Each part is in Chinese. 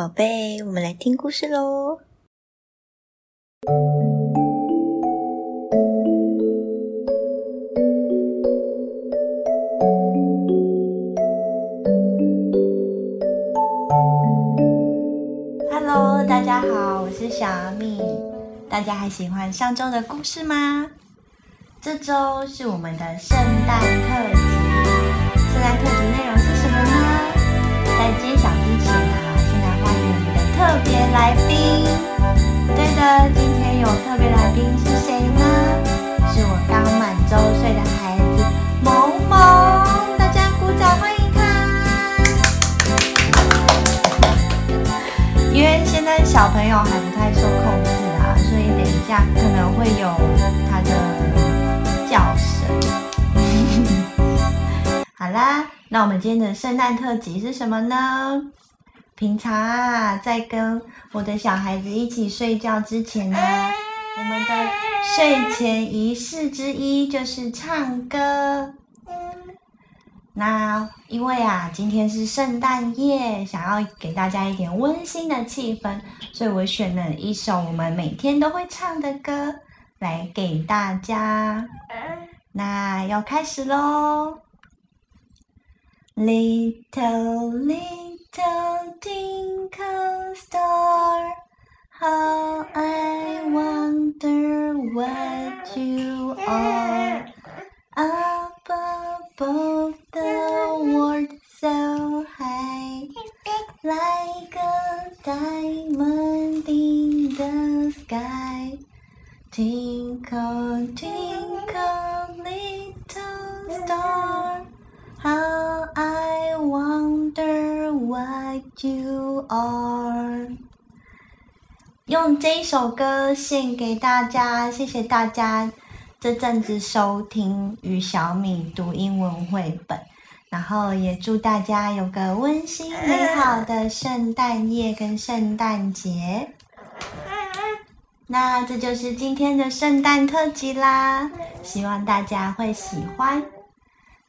宝贝，我们来听故事喽。Hello，大家好，我是小米。大家还喜欢上周的故事吗？这周是我们的圣诞特辑。现在小朋友还不太受控制啊，所以等一下可能会有他的叫声。好啦，那我们今天的圣诞特辑是什么呢？平常啊，在跟我的小孩子一起睡觉之前呢，我们的睡前仪式之一就是唱歌。那因为啊，今天是圣诞夜，想要给大家一点温馨的气氛，所以我选了一首我们每天都会唱的歌来给大家。那要开始喽！Little, little tinkle star, how I wonder what you are. Like a diamond in the sky. Twinkle, twinkle, little star. How I wonder what you are。用这一首歌献给大家，谢谢大家这阵子收听与小米读英文绘本，然后也祝大家有个温馨美好的圣诞夜跟圣诞节。那这就是今天的圣诞特辑啦，希望大家会喜欢。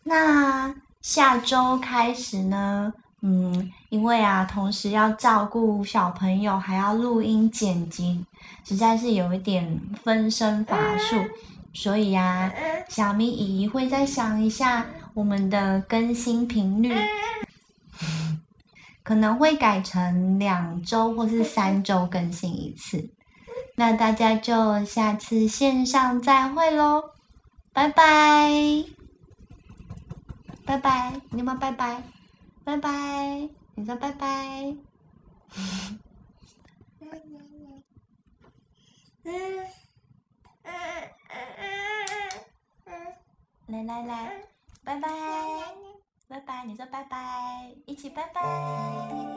那下周开始呢，嗯，因为啊，同时要照顾小朋友，还要录音剪辑，实在是有一点分身乏术，所以啊，小咪姨会再想一下我们的更新频率，可能会改成两周或是三周更新一次。那大家就下次线上再会喽，拜拜。拜拜，你们拜拜，拜拜，你说拜拜。来来来，拜拜，拜拜，你说拜拜，一起拜拜。